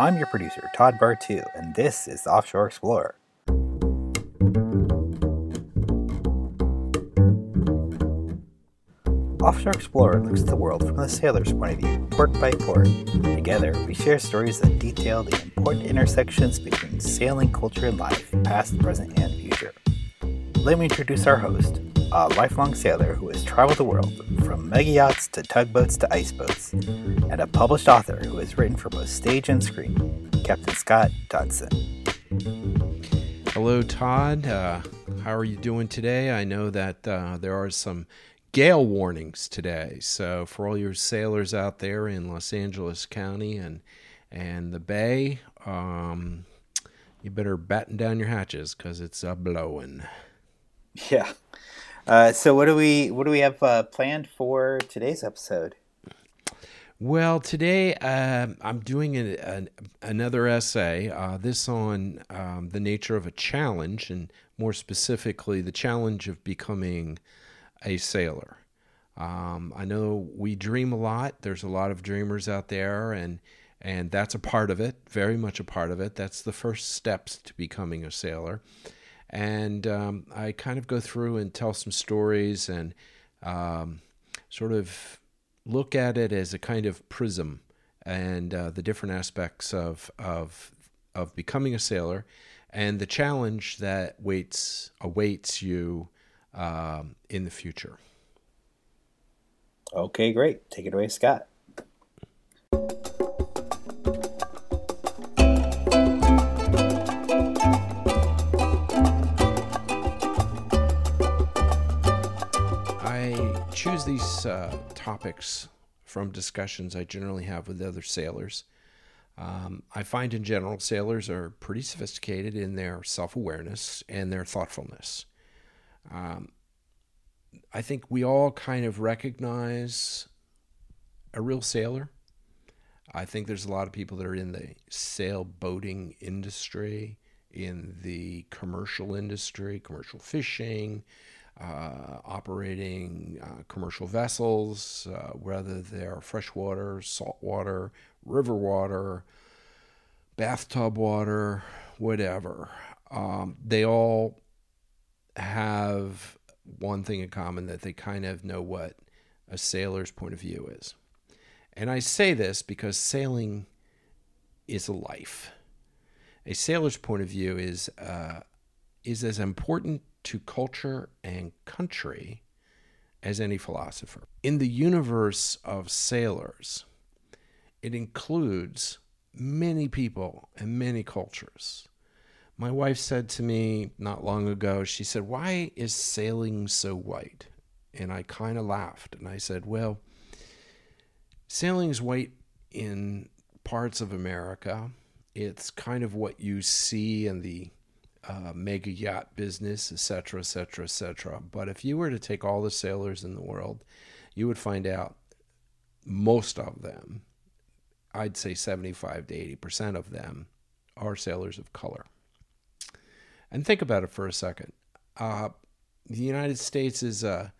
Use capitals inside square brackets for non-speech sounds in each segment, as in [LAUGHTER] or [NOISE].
I'm your producer, Todd Bartu, and this is Offshore Explorer. Offshore Explorer looks at the world from the sailor's point of view, port by port. Together, we share stories that detail the important intersections between sailing culture and life, past, present, and future. Let me introduce our host, a lifelong sailor who has traveled the world from mega yachts to tugboats to ice boats, and a published author who has written for both stage and screen, Captain Scott Dodson. Hello, Todd. Uh, how are you doing today? I know that uh, there are some gale warnings today, so for all your sailors out there in Los Angeles County and and the Bay, um, you better batten down your hatches because it's a blowing. Yeah. Uh, so what do we what do we have uh, planned for today's episode? Well, today uh, I'm doing an another essay. Uh, this on um, the nature of a challenge, and more specifically, the challenge of becoming a sailor. Um, I know we dream a lot. There's a lot of dreamers out there, and and that's a part of it. Very much a part of it. That's the first steps to becoming a sailor and um, I kind of go through and tell some stories and um, sort of look at it as a kind of prism and uh, the different aspects of of of becoming a sailor and the challenge that waits awaits you um, in the future. Okay, great. Take it away, Scott. I choose these uh, topics from discussions I generally have with other sailors. Um, I find in general sailors are pretty sophisticated in their self awareness and their thoughtfulness. Um, I think we all kind of recognize a real sailor. I think there's a lot of people that are in the sailboating industry, in the commercial industry, commercial fishing, uh, operating uh, commercial vessels, uh, whether they're freshwater, saltwater, river water, bathtub water, whatever. Um, they all have one thing in common that they kind of know what a sailor's point of view is. And I say this because sailing is a life. A sailor's point of view is uh, is as important to culture and country as any philosopher. In the universe of sailors, it includes many people and many cultures. My wife said to me not long ago, she said, Why is sailing so white? And I kind of laughed and I said, Well, sailing's white in parts of America. It's kind of what you see in the uh, mega yacht business, etc., etc., etc. But if you were to take all the sailors in the world, you would find out most of them, I'd say 75 to 80 percent of them, are sailors of color. And think about it for a second. Uh, the United States is a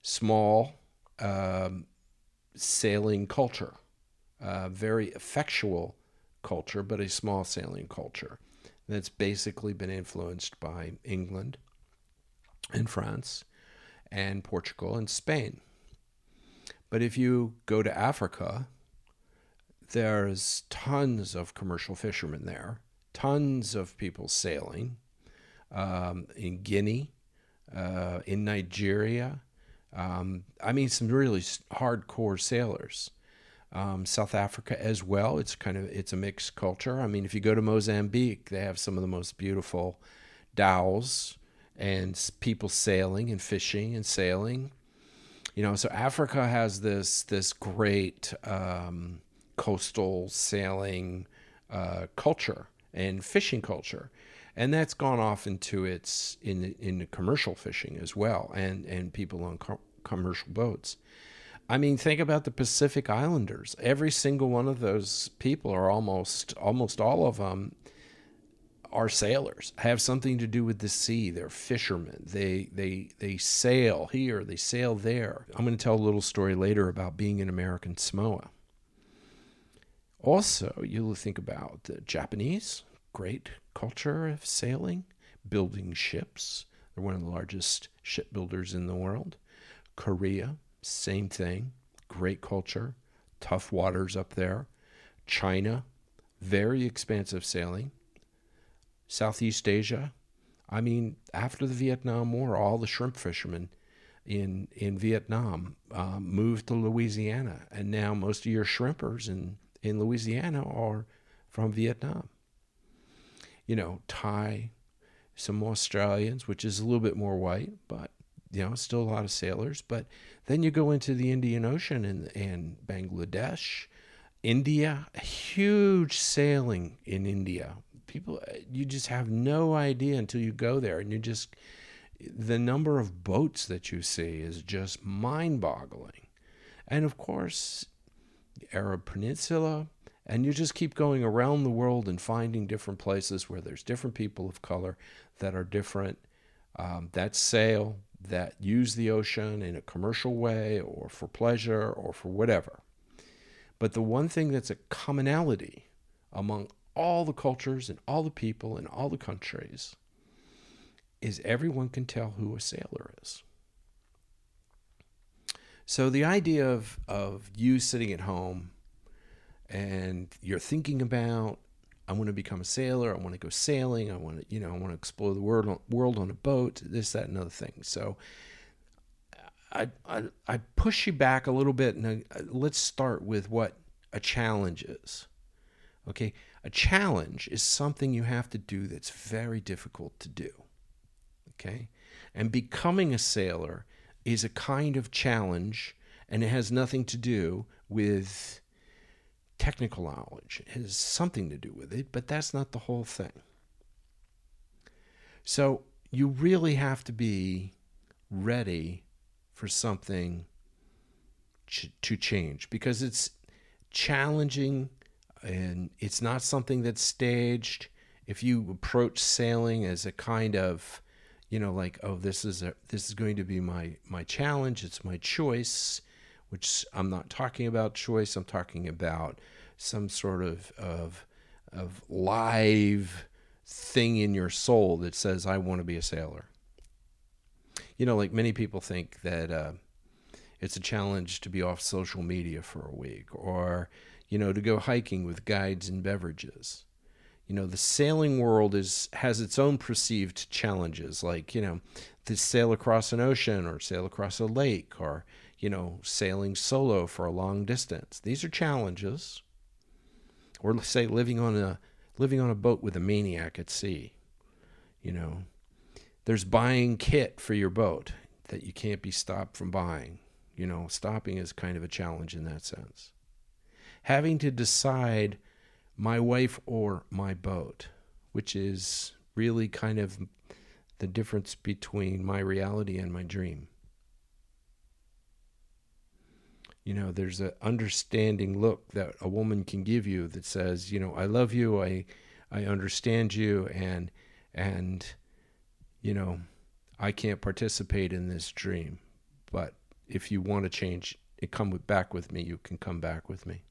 small um, sailing culture, a very effectual culture, but a small sailing culture that's basically been influenced by England and France and Portugal and Spain. But if you go to Africa, there's tons of commercial fishermen there, tons of people sailing um, in Guinea, uh, in Nigeria. Um, I mean, some really hardcore sailors um, South Africa as well. It's kind of it's a mixed culture. I mean, if you go to Mozambique, they have some of the most beautiful dhows and people sailing and fishing and sailing. You know, so Africa has this this great um, coastal sailing uh, culture and fishing culture, and that's gone off into its in in commercial fishing as well, and and people on co- commercial boats. I mean, think about the Pacific Islanders. Every single one of those people, or almost almost all of them, are sailors. Have something to do with the sea. They're fishermen. They they they sail here. They sail there. I'm going to tell a little story later about being in American Samoa. Also, you'll think about the Japanese, great culture of sailing, building ships. They're one of the largest shipbuilders in the world. Korea, same thing, great culture, tough waters up there. China, very expansive sailing. Southeast Asia, I mean, after the Vietnam War, all the shrimp fishermen in in Vietnam um, moved to Louisiana, and now most of your shrimpers in in Louisiana are from Vietnam. You know, Thai, some Australians, which is a little bit more white, but you know, still a lot of sailors. But then you go into the Indian Ocean and and Bangladesh, India, huge sailing in India. People, you just have no idea until you go there, and you just the number of boats that you see is just mind boggling. And of course, the Arab Peninsula, and you just keep going around the world and finding different places where there's different people of color that are different, um, that sail, that use the ocean in a commercial way or for pleasure or for whatever. But the one thing that's a commonality among all the cultures and all the people in all the countries is everyone can tell who a sailor is. So the idea of, of you sitting at home and you're thinking about, I want to become a sailor, I want to go sailing, I want to, you know, I want to explore the world on, world on a boat, this, that, and other thing. So I, I, I push you back a little bit and I, uh, let's start with what a challenge is. Okay, a challenge is something you have to do that's very difficult to do. Okay? And becoming a sailor is a kind of challenge and it has nothing to do with technical knowledge. Has something to do with it, but that's not the whole thing. So you really have to be ready for something ch- to change because it's challenging and it's not something that's staged. If you approach sailing as a kind of you know like oh this is a this is going to be my my challenge it's my choice which i'm not talking about choice i'm talking about some sort of of of live thing in your soul that says i want to be a sailor. You know like many people think that uh, it's a challenge to be off social media for a week or you know to go hiking with guides and beverages. You know the sailing world is has its own perceived challenges like you know to sail across an ocean or sail across a lake or you know sailing solo for a long distance. These are challenges. Or say living on a living on a boat with a maniac at sea you know. There's buying kit for your boat that you can't be stopped from buying you know. Stopping is kind of a challenge in that sense. Having to decide my wife or my boat, which is really kind of the difference between my reality and my dream. You know, there's an understanding look that a woman can give you that says, you know, I love you, I I understand you and and you know, I can't participate in this dream, but if you want to change, it come back with me, you can come back with me.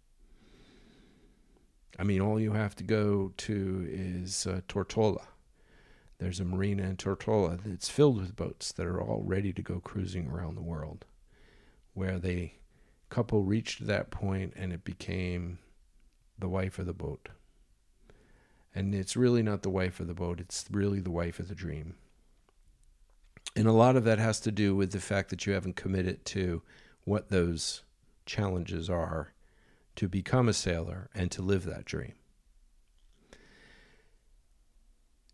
I mean, all you have to go to is uh, Tortola. There's a marina in Tortola that's filled with boats that are all ready to go cruising around the world, where the couple reached that point and it became the wife of the boat. And it's really not the wife of the boat, it's really the wife of the dream. And a lot of that has to do with the fact that you haven't committed to what those challenges are to become a sailor and to live that dream.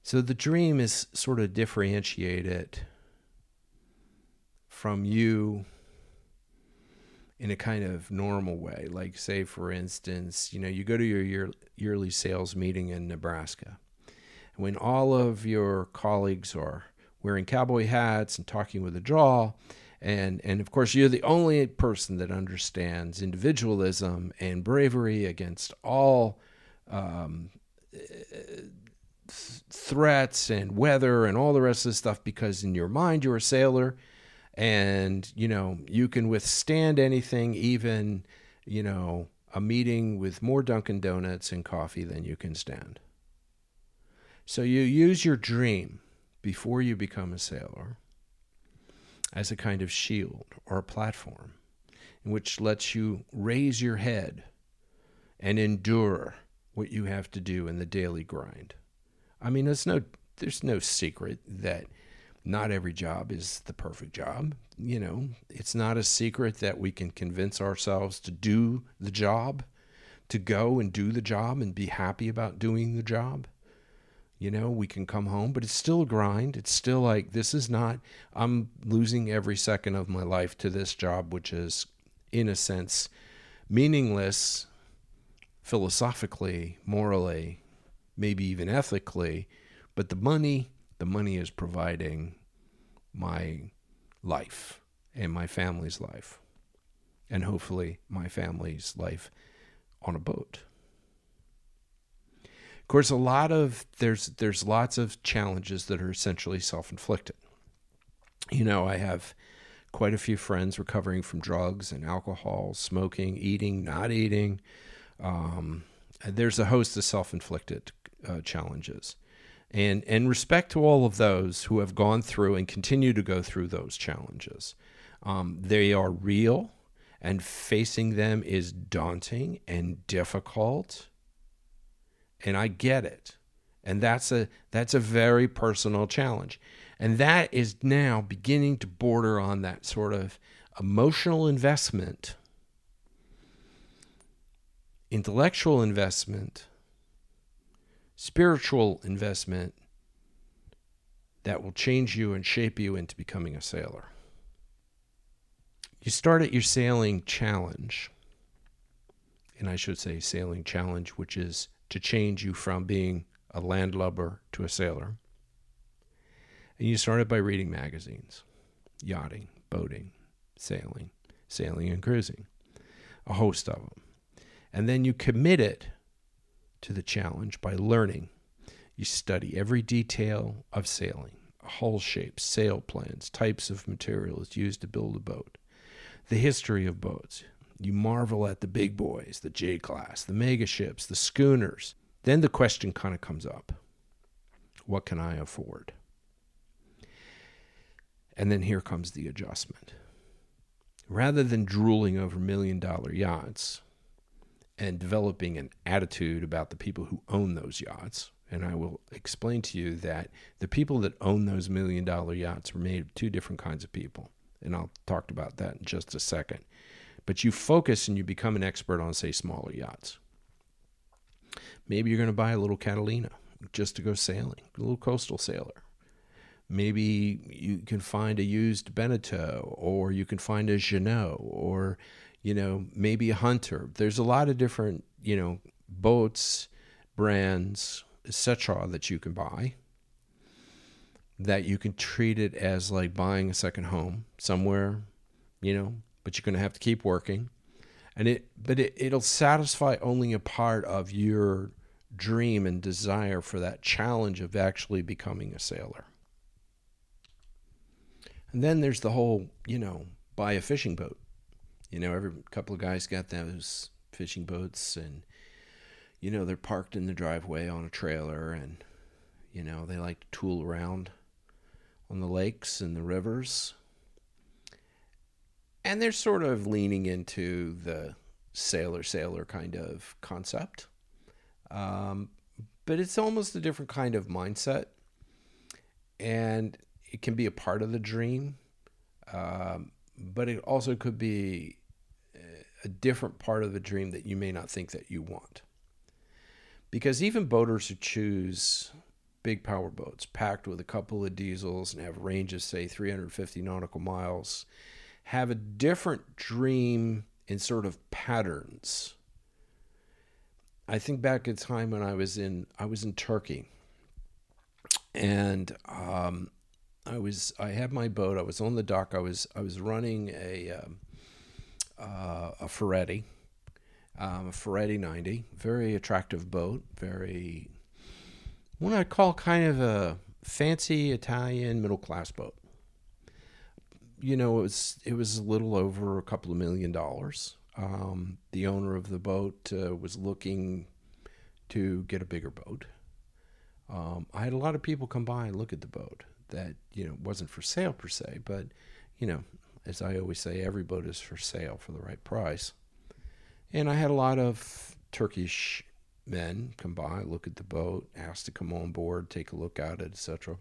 So the dream is sort of differentiated from you in a kind of normal way. Like, say, for instance, you know, you go to your year, yearly sales meeting in Nebraska. When all of your colleagues are wearing cowboy hats and talking with a drawl, and and of course you're the only person that understands individualism and bravery against all um, th- threats and weather and all the rest of the stuff because in your mind you're a sailor and you know you can withstand anything even you know a meeting with more Dunkin' Donuts and coffee than you can stand. So you use your dream before you become a sailor as a kind of shield or a platform which lets you raise your head and endure what you have to do in the daily grind. I mean, there's no there's no secret that not every job is the perfect job. You know, it's not a secret that we can convince ourselves to do the job, to go and do the job and be happy about doing the job. You know, we can come home, but it's still a grind. It's still like, this is not, I'm losing every second of my life to this job, which is, in a sense, meaningless philosophically, morally, maybe even ethically. But the money, the money is providing my life and my family's life, and hopefully my family's life on a boat. Of course, a lot of there's there's lots of challenges that are essentially self-inflicted. You know, I have quite a few friends recovering from drugs and alcohol, smoking, eating, not eating. Um, there's a host of self-inflicted uh, challenges and and respect to all of those who have gone through and continue to go through those challenges. Um, they are real, and facing them is daunting and difficult. And I get it, and that's a that's a very personal challenge, and that is now beginning to border on that sort of emotional investment, intellectual investment spiritual investment that will change you and shape you into becoming a sailor. You start at your sailing challenge, and I should say sailing challenge, which is to change you from being a landlubber to a sailor. And you started by reading magazines, yachting, boating, sailing, sailing and cruising, a host of them. And then you commit it to the challenge by learning. You study every detail of sailing, hull shapes, sail plans, types of materials used to build a boat, the history of boats. You marvel at the big boys, the J class, the mega ships, the schooners. Then the question kind of comes up what can I afford? And then here comes the adjustment. Rather than drooling over million dollar yachts, and developing an attitude about the people who own those yachts. And I will explain to you that the people that own those million dollar yachts are made of two different kinds of people. And I'll talk about that in just a second. But you focus and you become an expert on, say, smaller yachts. Maybe you're going to buy a little Catalina just to go sailing, a little coastal sailor. Maybe you can find a used Beneteau, or you can find a Jeanneau, or you know, maybe a hunter. There's a lot of different, you know, boats, brands, etc. that you can buy. That you can treat it as like buying a second home somewhere, you know, but you're going to have to keep working. And it, but it, it'll satisfy only a part of your dream and desire for that challenge of actually becoming a sailor. And then there's the whole, you know, buy a fishing boat you know, every couple of guys got those fishing boats, and you know they're parked in the driveway on a trailer, and you know they like to tool around on the lakes and the rivers, and they're sort of leaning into the sailor sailor kind of concept. Um, but it's almost a different kind of mindset, and it can be a part of the dream. Um, but it also could be a different part of the dream that you may not think that you want. Because even boaters who choose big power boats packed with a couple of diesels and have ranges, say 350 nautical miles, have a different dream in sort of patterns. I think back a time when I was in I was in Turkey, and um, I was I had my boat. I was on the dock. I was I was running a um, uh, a Ferretti, um, a Ferretti 90. Very attractive boat. Very, what I call kind of a fancy Italian middle class boat. You know, it was it was a little over a couple of million dollars Um, the owner of the boat uh, was looking to get a bigger boat. Um, I had a lot of people come by and look at the boat that you know wasn't for sale per se, but you know, as I always say, every boat is for sale for the right price. And I had a lot of Turkish men come by, look at the boat, ask to come on board, take a look at it, etc.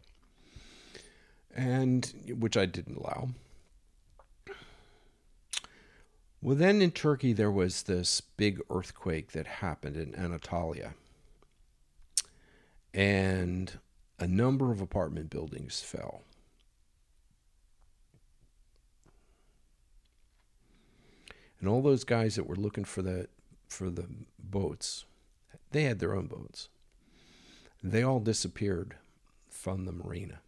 And which I didn't allow. Well, then in Turkey, there was this big earthquake that happened in Anatolia. And a number of apartment buildings fell. And all those guys that were looking for the for the boats, they had their own boats. They all disappeared from the marina.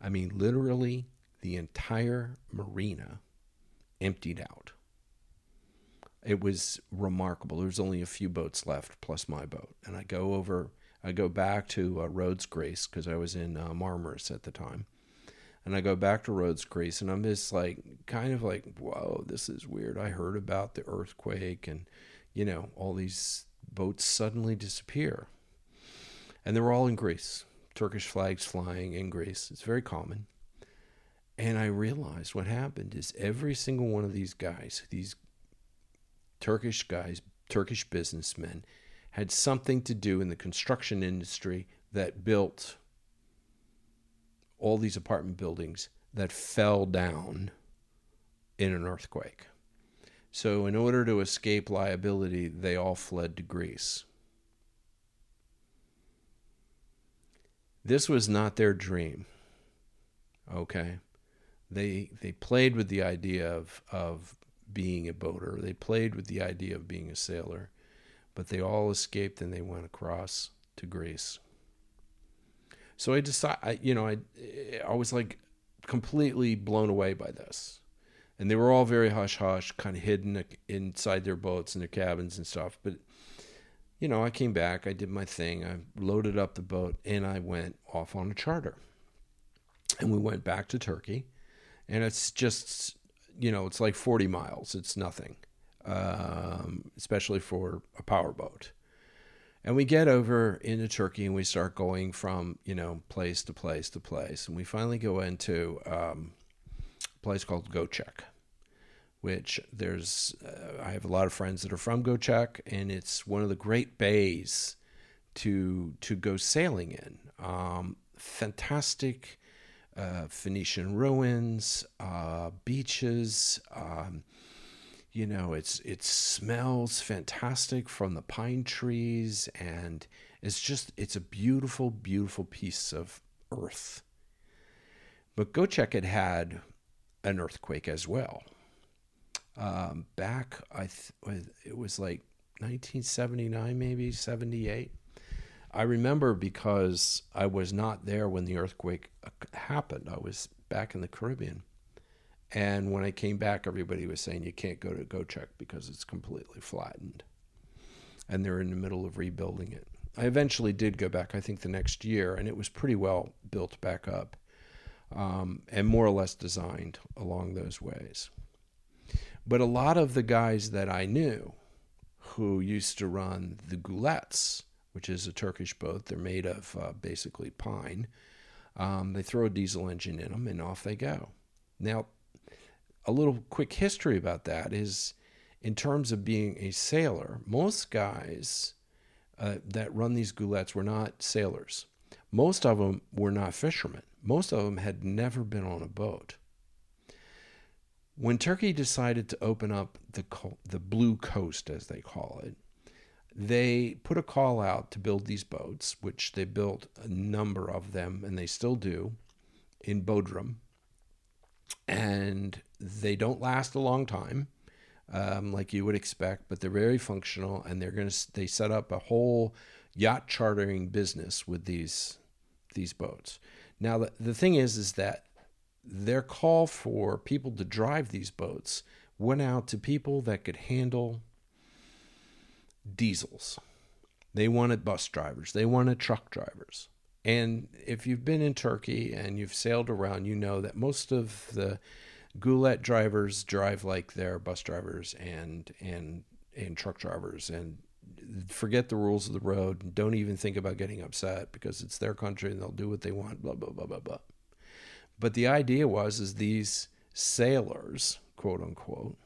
I mean, literally, the entire marina emptied out. It was remarkable. There was only a few boats left, plus my boat. And I go over, I go back to uh, Rhodes Greece because I was in uh, Marmaris at the time. And I go back to Rhodes Greece, and I'm just like, kind of like, whoa, this is weird. I heard about the earthquake, and you know, all these boats suddenly disappear. And they were all in Greece, Turkish flags flying in Greece. It's very common. And I realized what happened is every single one of these guys, these Turkish guys, Turkish businessmen, had something to do in the construction industry that built all these apartment buildings that fell down in an earthquake. So, in order to escape liability, they all fled to Greece. This was not their dream. Okay? They they played with the idea of of being a boater. They played with the idea of being a sailor, but they all escaped and they went across to Greece. So I decided, you know, I I was like completely blown away by this and they were all very hush hush, kind of hidden inside their boats and their cabins and stuff. But you know, I came back, I did my thing, I loaded up the boat, and I went off on a charter. And we went back to Turkey, and it's just, you know, it's like 40 miles. It's nothing, um, especially for a powerboat. And we get over into Turkey and we start going from, you know, place to place to place. And we finally go into um, place called Göcek, which there's uh, I have a lot of friends that are from Göcek, and it's one of the great bays to to go sailing in. Um, fantastic uh, Phoenician ruins, uh, beaches. Um, you know, it's it smells fantastic from the pine trees, and it's just it's a beautiful, beautiful piece of earth. But Göcek had had an earthquake as well. Um, back, I th- it was like 1979, maybe 78. I remember because I was not there when the earthquake uh, happened. I was back in the Caribbean. And when I came back, everybody was saying you can't go to Göcek because it's completely flattened. And they're in the middle of rebuilding it. I eventually did go back, I think the next year, and it was pretty well built back up um, and more or less designed along those ways. But a lot of the guys that I knew who used to run the Gulets, which is a Turkish boat, they're made of uh, basically pine. Um, they throw a diesel engine in them and off they go. Now, a little quick history about that is in terms of being a sailor, most guys uh, that run these Gulets were not sailors. Most of them were not fishermen. Most of them had never been on a boat. When Turkey decided to open up the, the Blue Coast, as they call it, they put a call out to build these boats, which they built a number of them, and they still do, in Bodrum. And they don't last a long time, um, like you would expect, but they're very functional, and they're going to. They set up a whole yacht chartering business with these these boats. Now, the, the thing is, is that their call for people to drive these boats went out to people that could handle diesels. They wanted bus drivers, they wanted truck drivers. And if you've been in Turkey and you've sailed around, you know that most of the Gulet drivers drive like they're bus drivers and and and truck drivers and forget the rules of the road. and Don't even think about getting upset because it's their country and they'll do what they want. Blah blah blah blah blah. But the idea was is these sailors, quote unquote,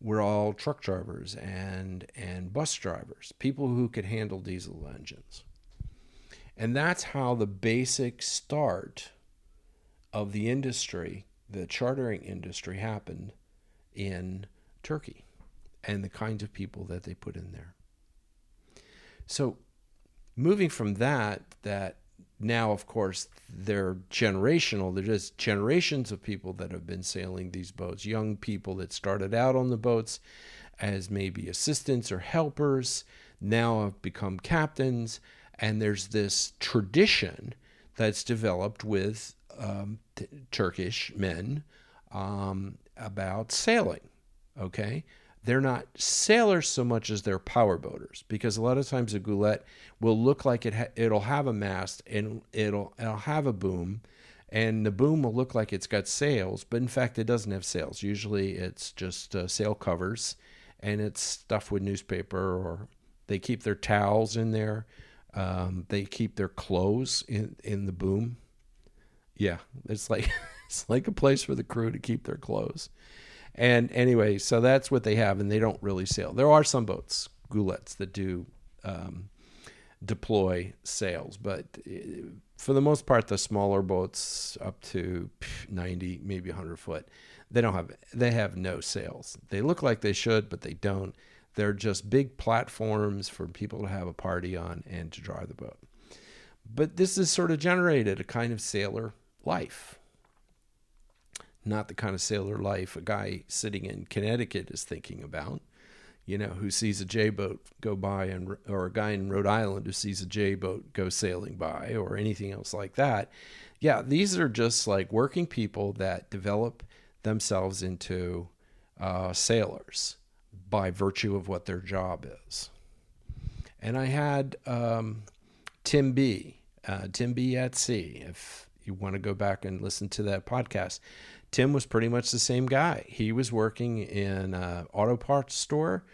were all truck drivers and and bus drivers, people who could handle diesel engines. And that's how the basic start of the industry, the chartering industry happened in Turkey and the kinds of people that they put in there. So moving from that that now of course they're generational. They're just generations of people that have been sailing these boats. Young people that started out on the boats as maybe assistants or helpers now have become captains. And there's this tradition that's developed with um, t- turkish men um, about sailing okay? They're not sailors so much as they're power boaters because a lot of times a gulet will look like it ha- it'll have a mast and it'll it'll have a boom and the boom will look like it's got sails but in fact it doesn't have sails. Usually it's just uh, sail covers and it's stuffed with newspaper or they keep their towels in there um, they keep their clothes in in the boom yeah it's like [LAUGHS] it's like a place for the crew to keep their clothes and anyway, so that's what they have, and they don't really sail. There are some boats, gulets, that do um, deploy sails, but uh, for the most part, the smaller boats up to 90, maybe 100 foot, they don't have they have no sails. They look like they should, but they don't. They're just big platforms for people to have a party on and to drive the boat. But this has sort of generated a kind of sailor life not the kind of sailor life a guy sitting in Connecticut is thinking about. You know, who sees a J boat go by, and or a guy in Rhode Island who sees a J boat go sailing by, or anything else like that. Yeah, these are just like working people that develop themselves into uh, sailors by virtue of what their job is. And I had um, Tim B, uh, Tim B at Sea. If you want to go back and listen to that podcast, Tim was pretty much the same guy. He was working in an auto parts store,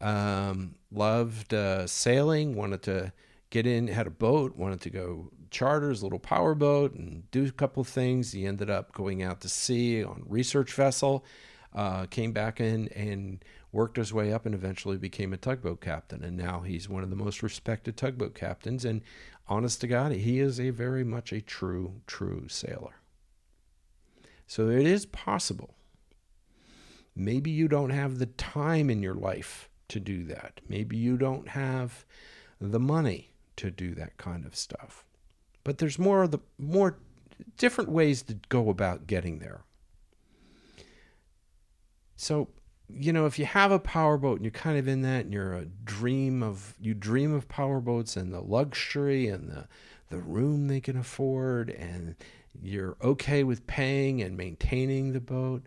um, loved uh, sailing, wanted to get in, had a boat, wanted to go charters, little power boat, and do a couple things. He ended up going out to sea on research vessel, uh, came back in and worked his way up, and eventually became a tugboat captain. And now he's one of the most respected tugboat captains. And honest to God, he is a very much a true, true sailor. So it is possible. Maybe you don't have the time in your life to do that. Maybe you don't have the money to do that kind of stuff. But there's more the more different ways to go about getting there. So, you know, if you have a powerboat and you're kind of in that and you're a dream of you dream of powerboats and the luxury and the the room they can afford and you're okay with paying and maintaining the boat.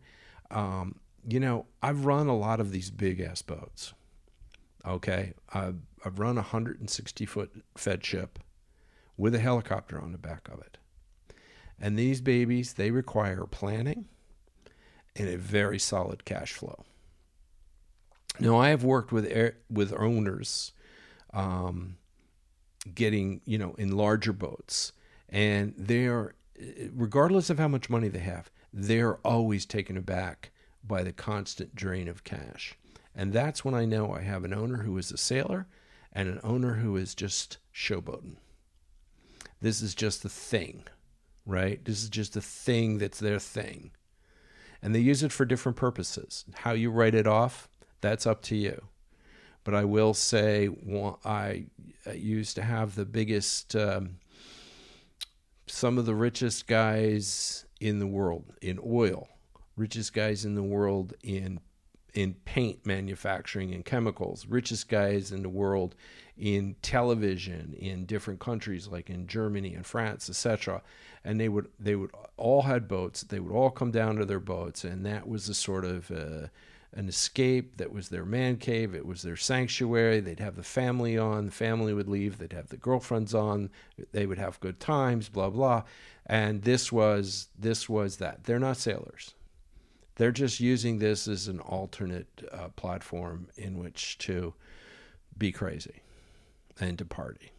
Um, you know, I've run a lot of these big ass boats. Okay, I've, I've run a 160 foot Feadship with a helicopter on the back of it. And these babies, they require planning and a very solid cash flow. Now, I have worked with air, with owners um, getting, you know, in larger boats, and they are regardless of how much money they have, they're always taken aback by the constant drain of cash. And that's when I know I have an owner who is a sailor and an owner who is just showboating. This is just the thing, right? This is just the thing that's their thing. And they use it for different purposes. How you write it off, that's up to you. But I will say, I used to have the biggest um, some of the richest guys in the world in oil, richest guys in the world in in paint manufacturing and chemicals, richest guys in the world in television in different countries like in Germany and France, etc. And they would they would all had boats. They would all come down to their boats, and that was the sort of uh, an escape that was their man cave it was their sanctuary they'd have the family on the family would leave they'd have the girlfriends on they would have good times blah blah. And this was this was that. They're not sailors. They're just using this as an alternate uh, platform in which to be crazy and to party.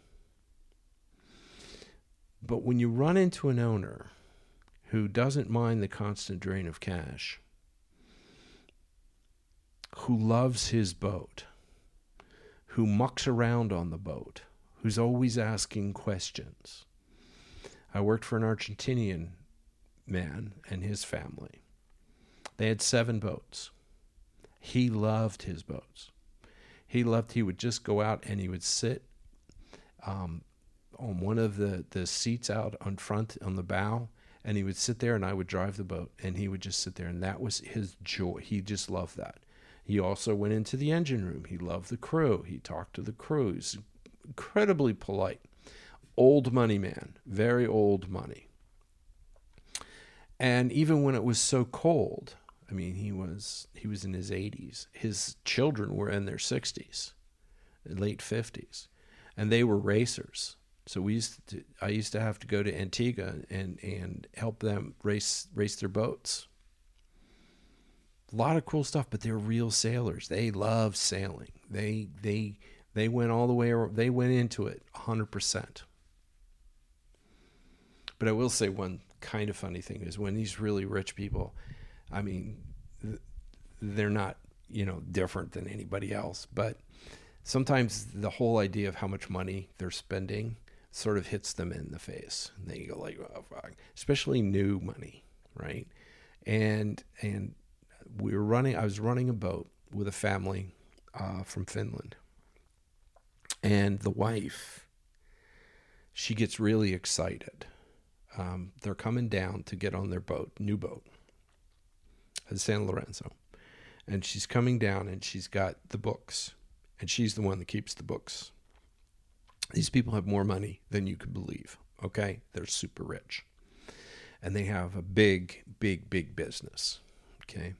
But when you run into an owner who doesn't mind the constant drain of cash, who loves his boat, who mucks around on the boat, who's always asking questions. I worked for an Argentinian man and his family. They had seven boats. He loved his boats. He loved, he would just go out and he would sit um, on one of the, the seats out on front on the bow and he would sit there and I would drive the boat and he would just sit there and that was his joy. He just loved that. He also went into the engine room. He loved the crew. He talked to the crew. He's incredibly polite. Old money man, very old money. And even when it was so cold, I mean, he was he was in his 80s. His children were in their 60s, late 50s, and they were racers. So we used to, I used to have to go to Antigua and and help them race race their boats. A lot of cool stuff, but they're real sailors. They love sailing. They they they went all the way. They went into it 100 percent. But I will say one kind of funny thing is when these really rich people, I mean, they're not you know different than anybody else, but sometimes the whole idea of how much money they're spending sort of hits them in the face. And they go like, oh, fuck. especially new money, right? And and we were running. I was running a boat with a family uh, from Finland, and the wife, she gets really excited. Um, they're coming down to get on their boat, new boat, at San Lorenzo, and she's coming down and she's got the books, and she's the one that keeps the books. These people have more money than you could believe. Okay, they're super rich, and they have a big, big, big business. Okay,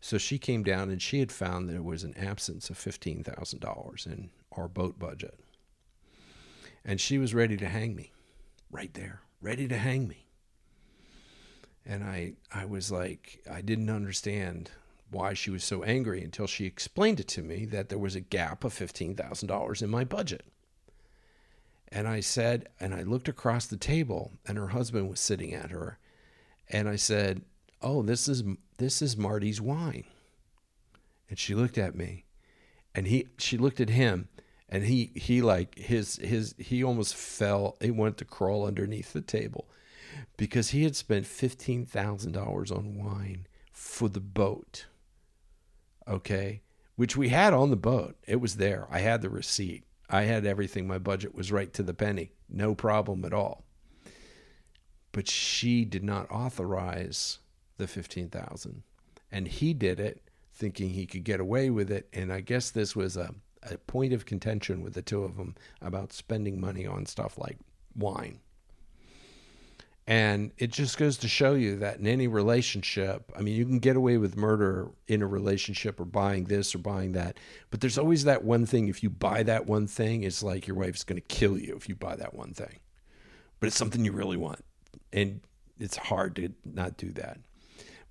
so she came down and she had found that there was an absence of $15,000 in our boat budget. And she was ready to hang me right there, ready to hang me. And I, I was like, I didn't understand why she was so angry until she explained it to me that there was a gap of $15,000 in my budget. And I said, and I looked across the table, and her husband was sitting at her. And I said, Oh, this is this is Marty's wine. And she looked at me and he she looked at him and he he like his his he almost fell he wanted to crawl underneath the table because he had spent $15,000 on wine for the boat. Okay? Which we had on the boat. It was there. I had the receipt. I had everything. My budget was right to the penny. No problem at all. But she did not authorize the 15,000. And he did it thinking he could get away with it. And I guess this was a, a point of contention with the two of them about spending money on stuff like wine. And it just goes to show you that in any relationship, I mean, you can get away with murder in a relationship or buying this or buying that. But there's always that one thing. If you buy that one thing, it's like your wife's going to kill you if you buy that one thing. But it's something you really want. And it's hard to not do that.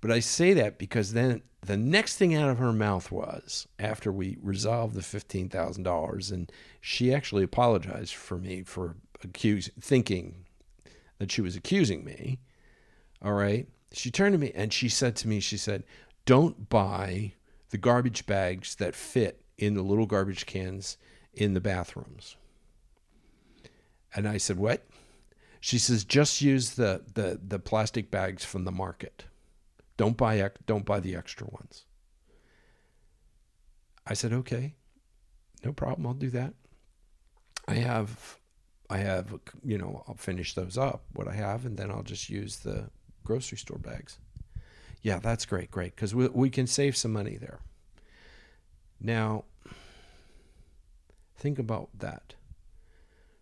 But I say that because then the next thing out of her mouth was after we resolved the fifteen thousand dollars, and she actually apologized for me for accusing, thinking that she was accusing me. All right, she turned to me and she said to me, she said, "Don't buy the garbage bags that fit in the little garbage cans in the bathrooms." And I said, "What?" She says, "Just use the the the plastic bags from the market." Don't buy don't buy the extra ones. I said, "Okay. No problem. I'll do that." I have I have, you know, I'll finish those up what I have and then I'll just use the grocery store bags. Yeah, that's great, great cuz we we can save some money there. Now, think about that.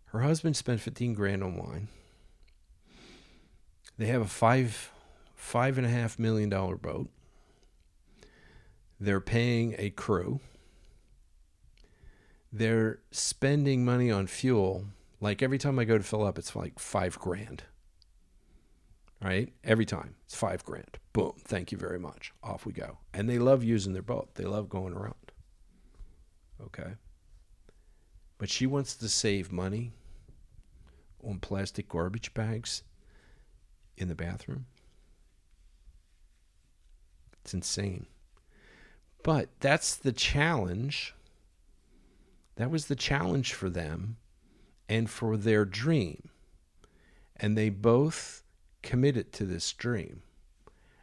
Her husband spent 15 grand on wine. They have a five five and a half million dollar boat. They're paying a crew. They're spending money on fuel. Like every time I go to fill up, it's like five grand. right? Every time it's five grand. Boom. Thank you very much. Off we go. And they love using their boat. They love going around. Okay. But she wants to save money on plastic garbage bags in the bathroom. It's insane. But that's the challenge. That was the challenge for them and for their dream. And they both committed to this dream.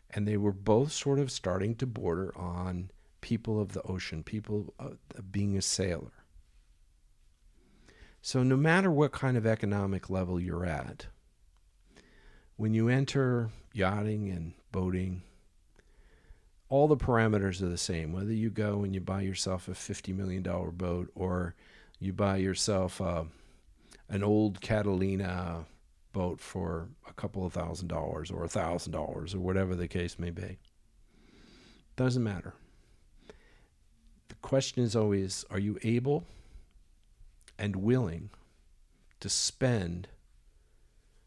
And they were both sort of starting to border on people of the ocean, people uh, being a sailor. So, no matter what kind of economic level you're at, when you enter yachting and boating, all the parameters are the same. Whether you go and you buy yourself a $50 million boat or you buy yourself uh, an old Catalina boat for a couple of thousand dollars or a thousand dollars or whatever the case may be. Doesn't matter The question is always are you able and willing to spend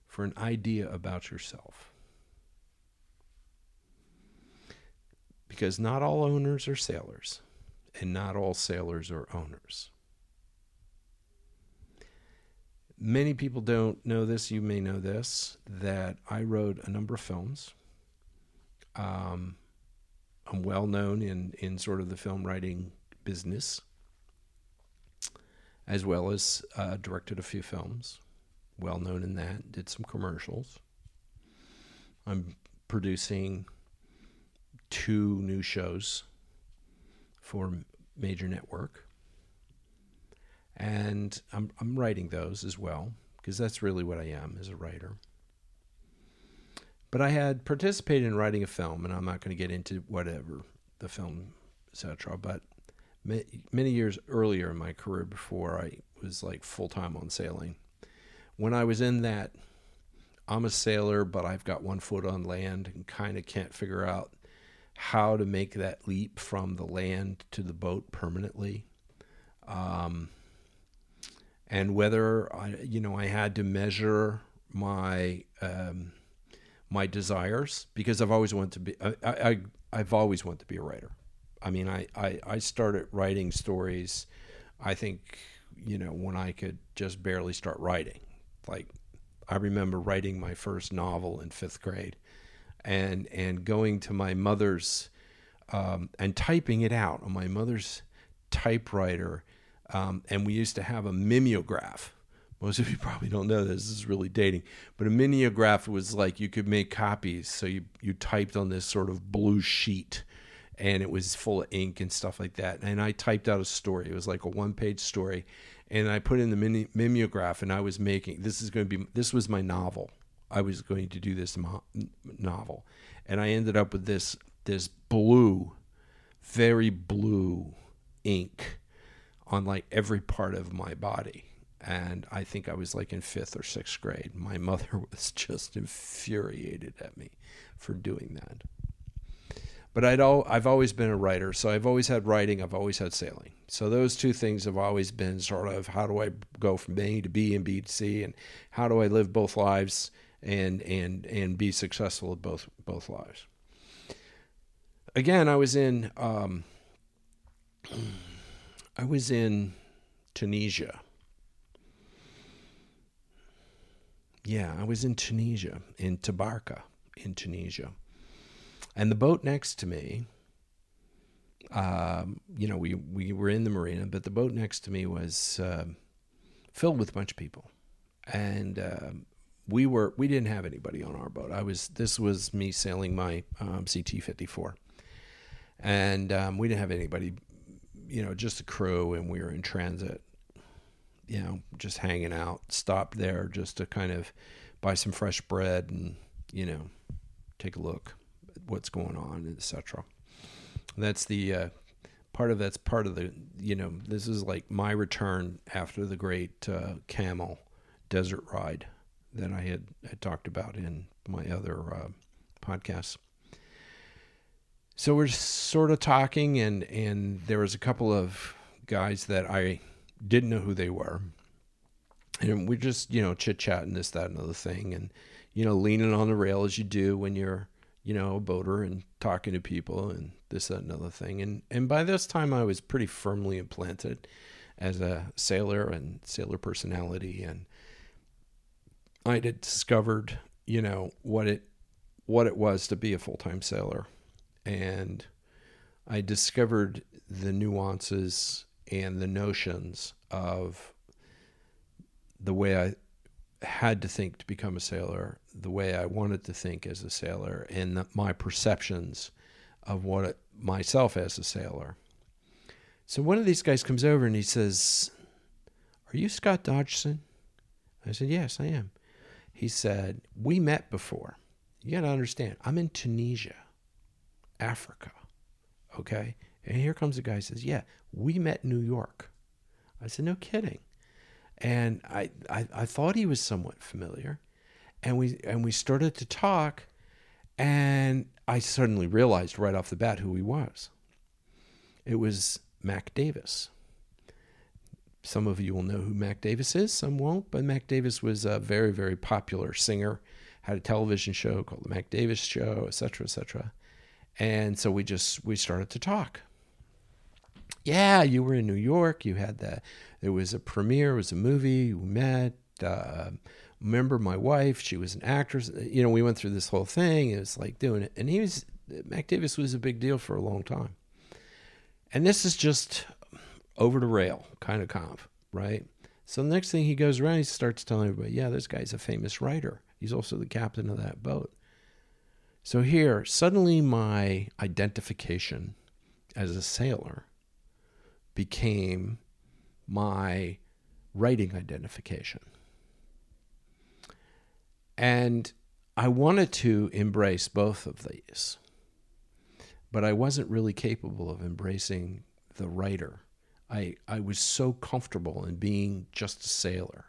for an idea about yourself? Because not all owners are sailors, and not all sailors are owners. Many people don't know this. You may know this that I wrote a number of films. Um, I'm well known in, in sort of the film writing business, as well as uh, directed a few films, well known in that, did some commercials. I'm producing two new shows for major network. And I'm, I'm writing those as well, because that's really what I am as a writer. But I had participated in writing a film, and I'm not going to get into whatever the film, etc. But many years earlier in my career before I was like full time on sailing. When I was in that, I'm a sailor, but I've got one foot on land and kind of can't figure out how to make that leap from the land to the boat permanently. Um, and whether I, you know, I had to measure my um, my desires because I've always wanted to be. I, I I've always wanted to be a writer. I mean, I, I, I started writing stories, I think, you know, when I could just barely start writing. Like, I remember writing my first novel in fifth grade and, and going to my mother's um, and typing it out on my mother's typewriter. Um, and we used to have a mimeograph. Most of you [LAUGHS] probably don't know this. This is really dating. But a mimeograph was like you could make copies. So you, you typed on this sort of blue sheet and it was full of ink and stuff like that. And I typed out a story. It was like a one page story. And I put in the mini, mimeograph and I was making this is going to be this was my novel. I was going to do this mo- novel. And I ended up with this this blue, very blue ink on like every part of my body. And I think I was like in fifth or sixth grade. My [LAUGHS] mother was just infuriated at me for doing that but I'd al- I've always been a writer, so I've always had writing, I've always had sailing. So those two things have always been sort of how do I go from A to B and B to C, and how do I live both lives and and and be successful at both both lives. Again, I was in um, I was in Tunisia. Yeah, I was in Tunisia, in Tabarka, in Tunisia and the boat next to me, um, you know, we, we were in the marina, but the boat next to me was uh, filled with a bunch of people. And uh, we were we didn't have anybody on our boat. I was this was me sailing my um, CT fifty four, and um, we didn't have anybody, you know, just a crew, and we were in transit, you know, just hanging out. Stopped there just to kind of buy some fresh bread and you know take a look at what's going on, etc. That's the uh, part of that's part of the you know this is like my return after the great uh, camel desert ride that I had, had talked about in my other uh, podcasts. So we're sort of talking, and and there was a couple of guys that I didn't know who they were, and we're just you know chit chatting this that and other thing, and you know, leaning on the rail as you do when you're, you know, a boater and talking to people and this, that, and other thing. And and by this time, I was pretty firmly implanted as a sailor and sailor personality, and I had discovered, you know, what it what it was to be a full time sailor, and I discovered the nuances and the notions of the way I had to think to become a sailor, the way I wanted to think as a sailor, and the, my perceptions of what it, myself as a sailor. So one of these guys comes over and he says, Are you Scott Dodgson? I said, Yes, I am. He said, We met before. You got to understand, I'm in Tunisia, Africa. Okay. And here comes a guy says, Yeah, we met New York. I said, No kidding. And I, I, I thought he was somewhat familiar. And we and we started to talk and I suddenly realized right off the bat who he was. It was Mac Davis. Some of you will know who Mac Davis is, some won't, but Mac Davis was a very, very popular singer, had a television show called The Mac Davis Show, etc., etc. And so we just we started to talk. Yeah, you were in New York. You had that. There was a premiere. It was a movie. We met. Uh, remember my wife? She was an actress. You know, we went through this whole thing. It was like doing it, and he was Mac Davis was a big deal for a long time. And this is just over the rail kind of conf, right? So the next thing he goes around, he starts telling everybody, yeah, this guy's a famous writer. He's also the captain of that boat. So here, suddenly my identification as a sailor became my writing identification. And I wanted to embrace both of these, but I wasn't really capable of embracing the writer. I, I was so comfortable in being just a sailor.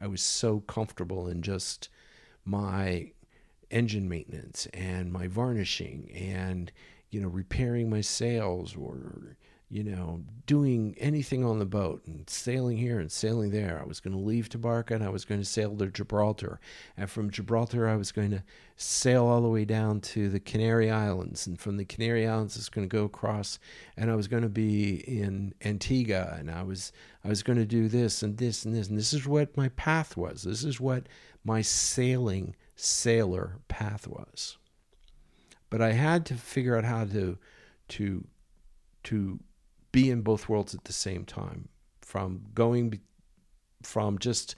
I was so comfortable in just my engine maintenance and my varnishing and you know repairing my sails or you know, doing anything on the boat and sailing here and sailing there. I was going to leave Tabarka and I was going to sail to Gibraltar. And from Gibraltar, I was going to sail all the way down to the Canary Islands. And from the Canary Islands, I was going to go across and I was going to be in Antigua and I was, I was going to do this and this and this. And this is what my path was. This is what my sailing sailor path was. But I had to figure out how to, to, to be in both worlds at the same time from going from just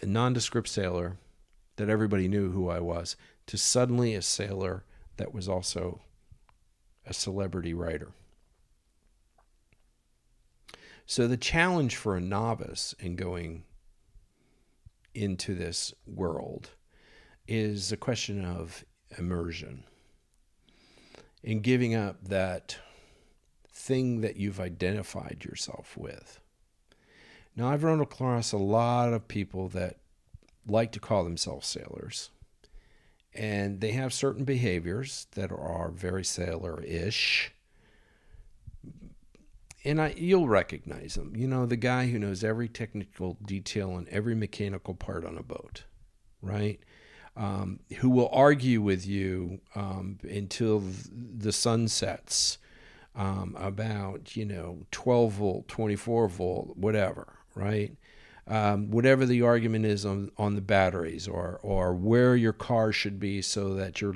a nondescript sailor that everybody knew who I was to suddenly a sailor that was also a celebrity writer. So the challenge for a novice in going into this world is a question of immersion in giving up that thing that you've identified yourself with. Now, I've run across a lot of people that like to call themselves sailors, and they have certain behaviors that are very sailor ish. And I, you'll recognize them. You know, the guy who knows every technical detail and every mechanical part on a boat, right? Um, who will argue with you um, until the sun sets um, about you know 12 volt 24 volt whatever right? Um, whatever the argument is on, on the batteries or or where your car should be so that your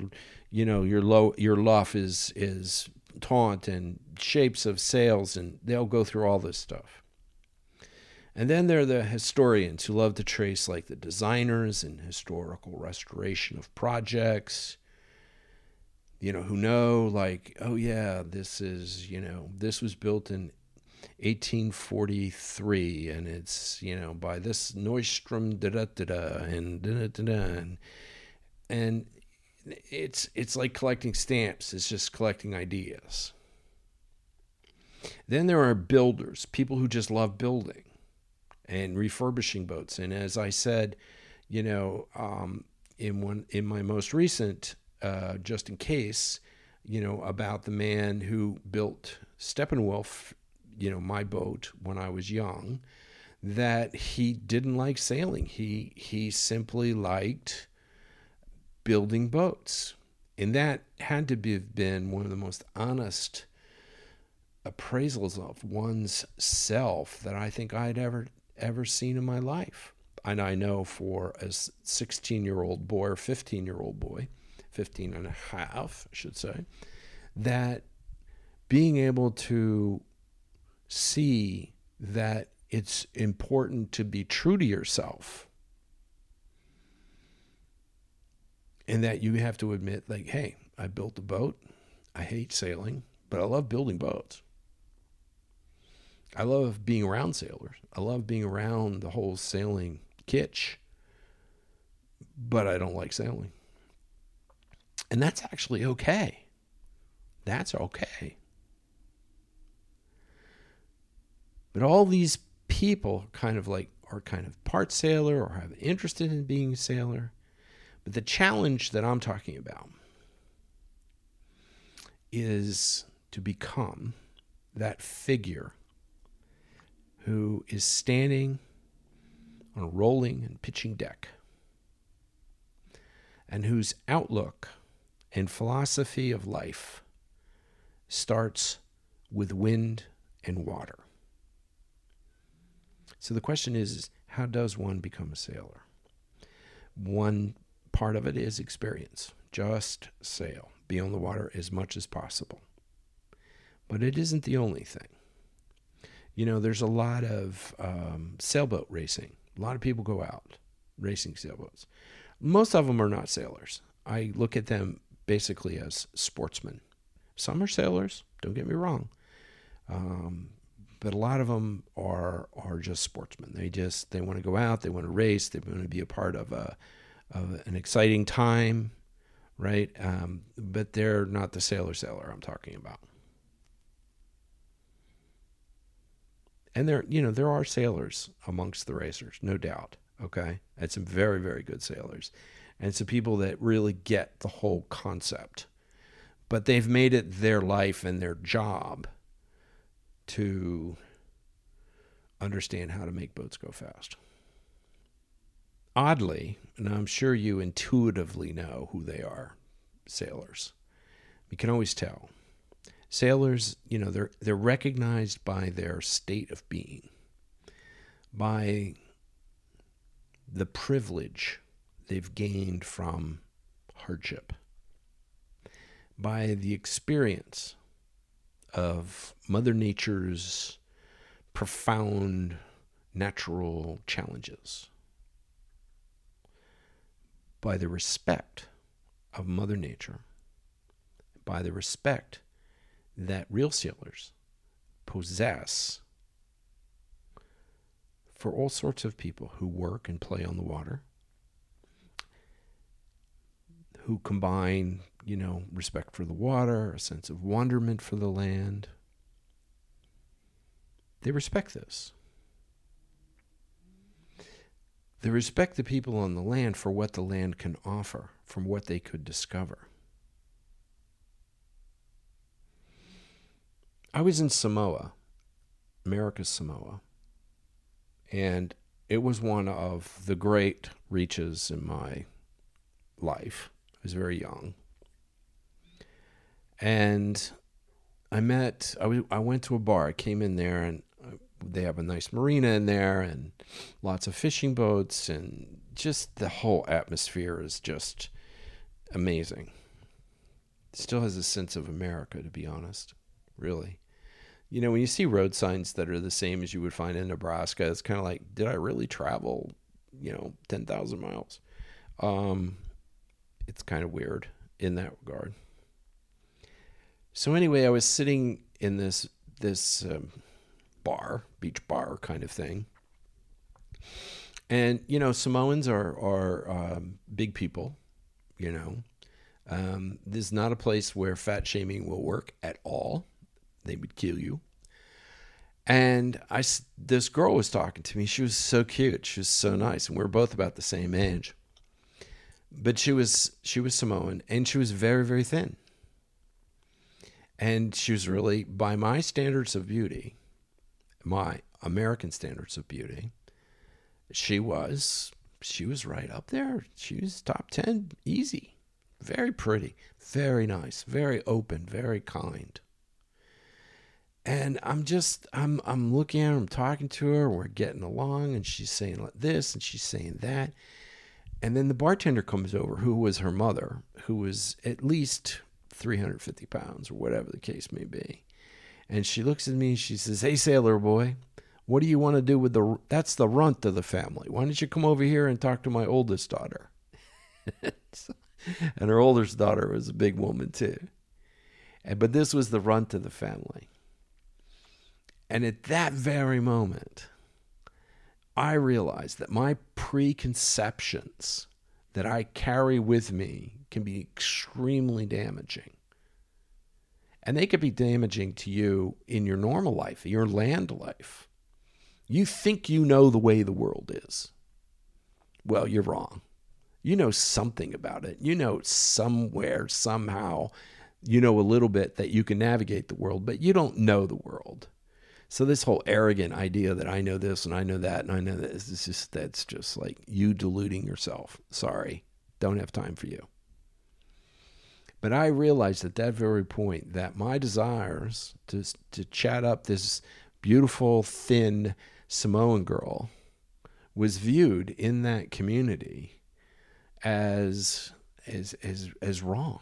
you know your low your luff is is taut and shapes of sails and they'll go through all this stuff. And then there are the historians who love to trace like the designers and historical restoration of projects you know, who know like, oh yeah, this is, you know, this was built in 1843 and it's, you know, by this Neustrom da da da da and da da da and, and it's it's like collecting stamps. It's just collecting ideas. Then there are builders, people who just love building and refurbishing boats. And as I said, you know, um, in one in my most recent uh, just in case, you know, about the man who built Steppenwolf, you know, my boat when I was young, that he didn't like sailing. He he simply liked building boats. And that had to be, have been one of the most honest appraisals of one's self that I think I'd ever ever seen in my life. And I know for a 16 year old boy or 15 year old boy, 15 and a half, I should say, that being able to see that it's important to be true to yourself and that you have to admit like hey i built a boat. I hate sailing but i love building boats. I love being around sailors. I love being around the whole sailing kitsch but i don't like sailing and that's actually okay that's okay but all these people kind of like are kind of part sailor or have interested in being a sailor. But the challenge that I'm talking about is to become that figure who is standing on a rolling and pitching deck and whose outlook and philosophy of life starts with wind and water. So the question is, how does one become a sailor? One part of it is experience. Just sail, be on the water as much as possible. But it isn't the only thing. You know, there's a lot of um, sailboat racing. A lot of people go out racing sailboats. Most of them are not sailors. I look at them basically as sportsmen. Some are sailors, don't get me wrong. Um, but a lot of them are are just sportsmen. They just they want to go out, they want to race, they want to be a part of a of an exciting time, right? Um, but they're not the sailor sailor I'm talking about. And there, you know, there are sailors amongst the racers, no doubt. Okay, and some very very good sailors, and some people that really get the whole concept, but they've made it their life and their job to understand how to make boats go fast. Oddly, and I'm sure you intuitively know who they are, sailors. You can always tell. Sailors, you know, they're they're recognized by their state of being, by the privilege they've gained from hardship, by the experience of Mother Nature's profound natural challenges, by the respect of Mother Nature, by the respect that real sailors possess for all sorts of people who work and play on the water, who combine you know, respect for the water, a sense of wonderment for the land. They respect this. They respect the people on the land for what the land can offer, from what they could discover. I was in Samoa, America's Samoa, and it was one of the great reaches in my life. Was very young and I met. I, was, I went to a bar. I came in there, and uh, they have a nice marina in there, and lots of fishing boats, and just the whole atmosphere is just amazing. Still has a sense of America, to be honest. Really, you know, when you see road signs that are the same as you would find in Nebraska, it's kind of like, did I really travel, you know, ten thousand miles? Um, it's kind of weird in that regard. So anyway, I was sitting in this this um, bar, beach bar kind of thing, and you know Samoans are are um, big people, you know. Um, this is not a place where fat shaming will work at all. They would kill you. And I, this girl was talking to me. She was so cute. She was so nice, and we are both about the same age. But she was she was Samoan, and she was very very thin and she was really, by my standards of beauty, my American standards of beauty, she was she was right up there. She was top ten, easy. very pretty, very nice, very open, very kind. And I'm just I'm I'm looking at her, I'm talking to her, we're getting along, and she's saying this and she's saying that. And then the bartender comes over, who was her mother, who was at least 350 pounds or whatever the case may be. And she looks at me and she says, Hey, sailor boy, what do you want to do with the, that's the runt of the family. Why don't you come over here and talk to my oldest daughter? [LAUGHS] and her oldest daughter was a big woman too. And, but this was the runt of the family. And at that very moment, I realize that my preconceptions that I carry with me can be extremely damaging. And they could be damaging to you in your normal life, your land life. You think you know the way the world is. Well, you're wrong. You know something about it. You know somewhere, somehow, you know a little bit that you can navigate the world, but you don't know the world. So this whole arrogant idea that I know this and I know that and I know this is just that's just like you deluding yourself. Sorry, don't have time for you. But I realized at that very point that my desires to to chat up this beautiful, thin Samoan girl was viewed in that community as as as as wrong.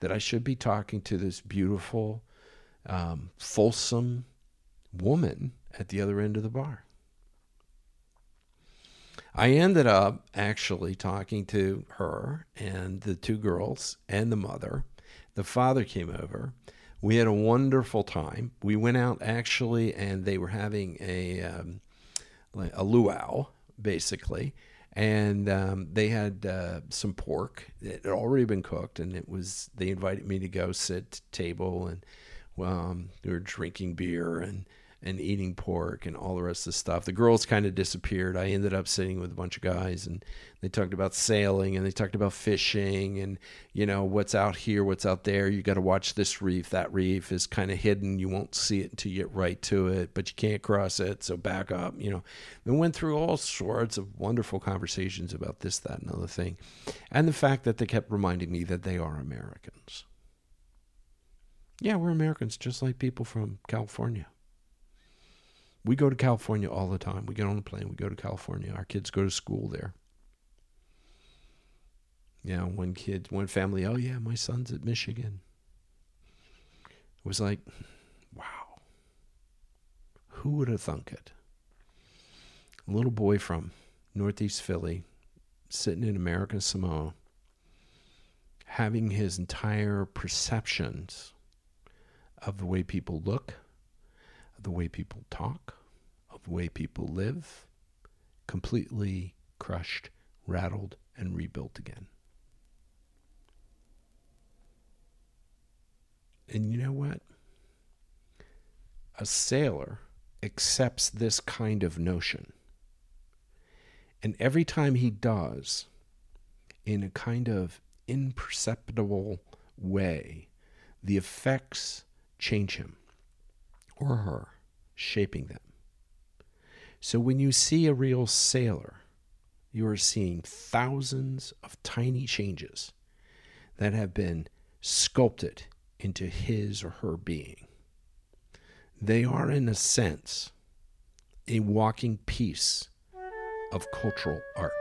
That I should be talking to this beautiful, um, fulsome, woman at the other end of the bar. I ended up actually talking to her and the two girls and the mother. The father came over. We had a wonderful time. We went out actually, and they were having a um, a luau basically, and um, they had uh, some pork. that had already been cooked, and it was. They invited me to go sit table, and um, we were drinking beer and and eating pork and all the rest of the stuff. The girls kind of disappeared. I ended up sitting with a bunch of guys and they talked about sailing and they talked about fishing and you know what's out here, what's out there. You got to watch this reef. That reef is kind of hidden. You won't see it until you get right to it, but you can't cross it, so back up, you know. And went through all sorts of wonderful conversations about this, that, and other thing. And the fact that they kept reminding me that they are Americans. Yeah, we're Americans just like people from California we go to California all the time. We get on a plane, we go to California. Our kids go to school there. Yeah, one kid, one family, oh yeah, my son's at Michigan. It was like, wow. Who would have thunk it? A little boy from Northeast Philly, sitting in American Samoa, having his entire perceptions of the way people look, the way people talk, the way people live, completely crushed, rattled, and rebuilt again. And you know what? A sailor accepts this kind of notion. And every time he does, in a kind of imperceptible way, the effects change him or her, shaping them. So when you see a real sailor, you are seeing thousands of tiny changes that have been sculpted into his or her being. They are, in a sense, a walking piece of cultural art.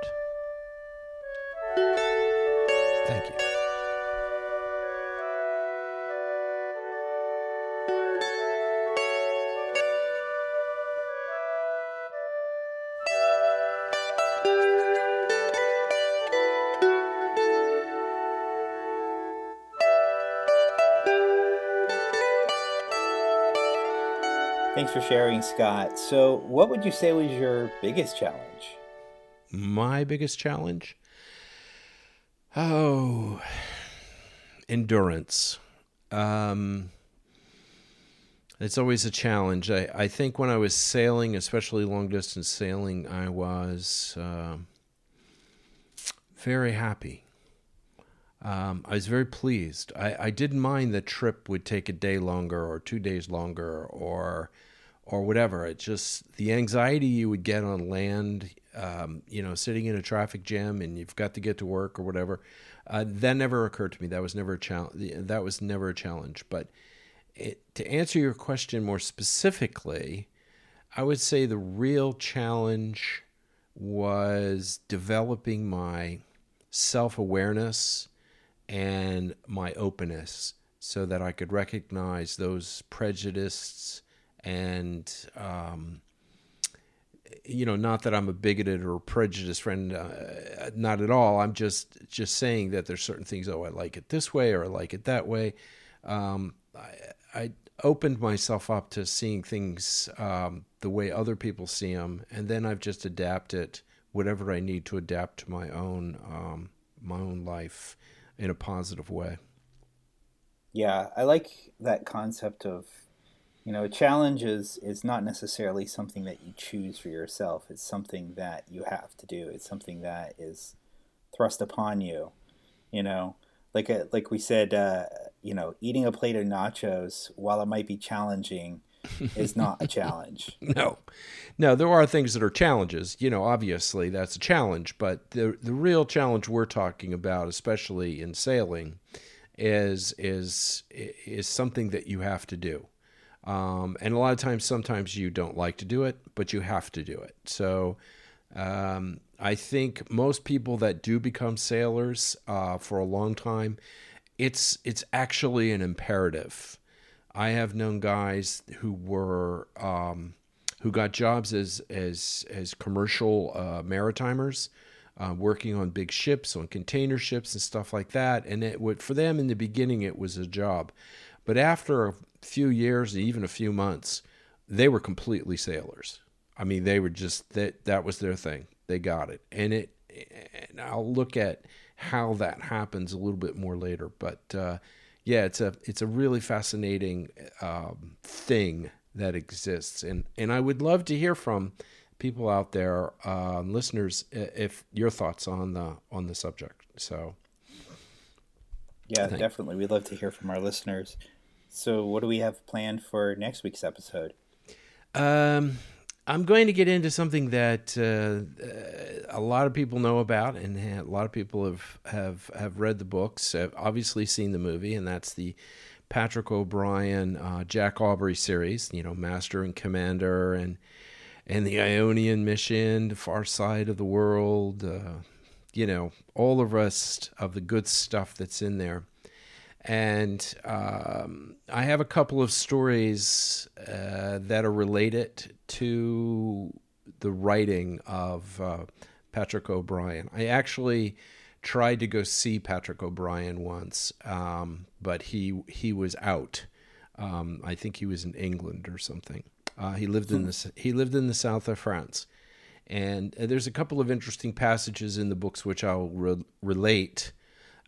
Thank you. Thanks for sharing, Scott. So, what would you say was your biggest challenge? My biggest challenge? Oh, endurance. Um, it's always a challenge. I, I think when I was sailing, especially long distance sailing, I was uh, very happy. Um, I was very pleased. I, I didn't mind the trip would take a day longer or two days longer or or whatever. It just the anxiety you would get on land, um, you know, sitting in a traffic jam and you've got to get to work or whatever. Uh, that never occurred to me. That was never a challenge. That was never a challenge. But it, to answer your question more specifically, I would say the real challenge was developing my self awareness and my openness so that I could recognize those prejudices and um, you know not that I'm a bigoted or prejudiced friend uh, not at all. I'm just just saying that there's certain things oh I like it this way or I like it that way. Um, I, I, opened myself up to seeing things um, the way other people see them and then I've just adapted whatever I need to adapt to my own um, my own life in a positive way yeah I like that concept of you know, a challenge is is not necessarily something that you choose for yourself. It's something that you have to do. It's something that is thrust upon you. You know, like a, uh, like we said, uh, you know, eating a plate of nachos, while it might be challenging, is not a challenge. [LAUGHS] no, no, there are things that are challenges. You know, obviously that's a challenge, but the the real challenge we're talking about, especially in sailing, is is is something that you have to do um, and a lot of times, sometimes you don't like to do it, but you have to do it. So um, I think most people that do become sailors uh, for a long time, it's it's actually an imperative. I have known guys who were um, who got jobs as as as commercial uh, maritimers. Uh, working on big ships, on container ships, and stuff like that. And it would, for them in the beginning, it was a job. But after a few years, even a few months, they were completely sailors. I mean, they were just that that was their thing. They got it, and it. And I'll look at how that happens a little bit more later. But uh, yeah, it's a it's a really fascinating um, thing that exists, and and I would love to hear from people out there, uh, listeners, if your thoughts on the on the subject. So. Yeah, definitely. We'd love to hear from our listeners. So, what do we have planned for next week's episode? Um, I'm going to get into something that uh, a lot of people know about, and a lot of people have have have read the books, have obviously seen the movie, and that's the Patrick O'Brian, uh, Jack Aubrey series. You know, Master and Commander, and and the Ionian Mission, the Far Side of the World. Uh, you know, all the rest of the good stuff that's in there. And um, I have a couple of stories uh, that are related to the writing of uh, Patrick O'Brian. I actually tried to go see Patrick O'Brian once, um, but he he was out. Um, I think he was in England or something. Uh, he lived in the he lived in the south of France, and uh, there's a couple of interesting passages in the books which I'll re- relate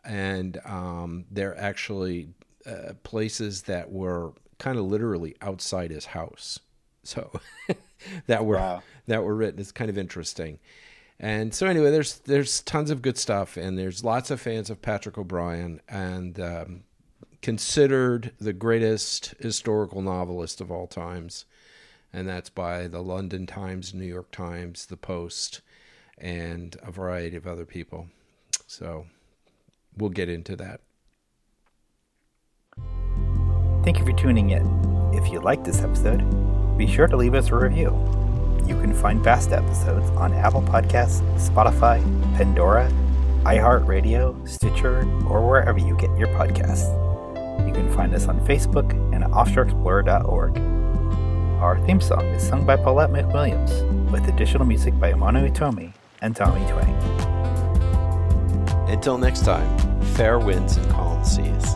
and um, they're actually uh, places that were kind of literally outside his house. So [LAUGHS] that were wow. that were written. It's kind of interesting. And so anyway, there's there's tons of good stuff, and there's lots of fans of Patrick O'Brian, and um, considered the greatest historical novelist of all times, and that's by the London Times, New York Times, the Post, and a variety of other people. So we'll get into that. Thank you for tuning in. If you liked this episode, be sure to leave us a review. You can find past episodes on Apple Podcasts, Spotify, Pandora, iHeartRadio, Stitcher, or wherever you get your podcasts. You can find us on Facebook and at offshoreexplorer.org. Our theme song is sung by Paulette McWilliams, with additional music by Amano Itomi and Tommy Twang. Until next time, fair winds and calm seas.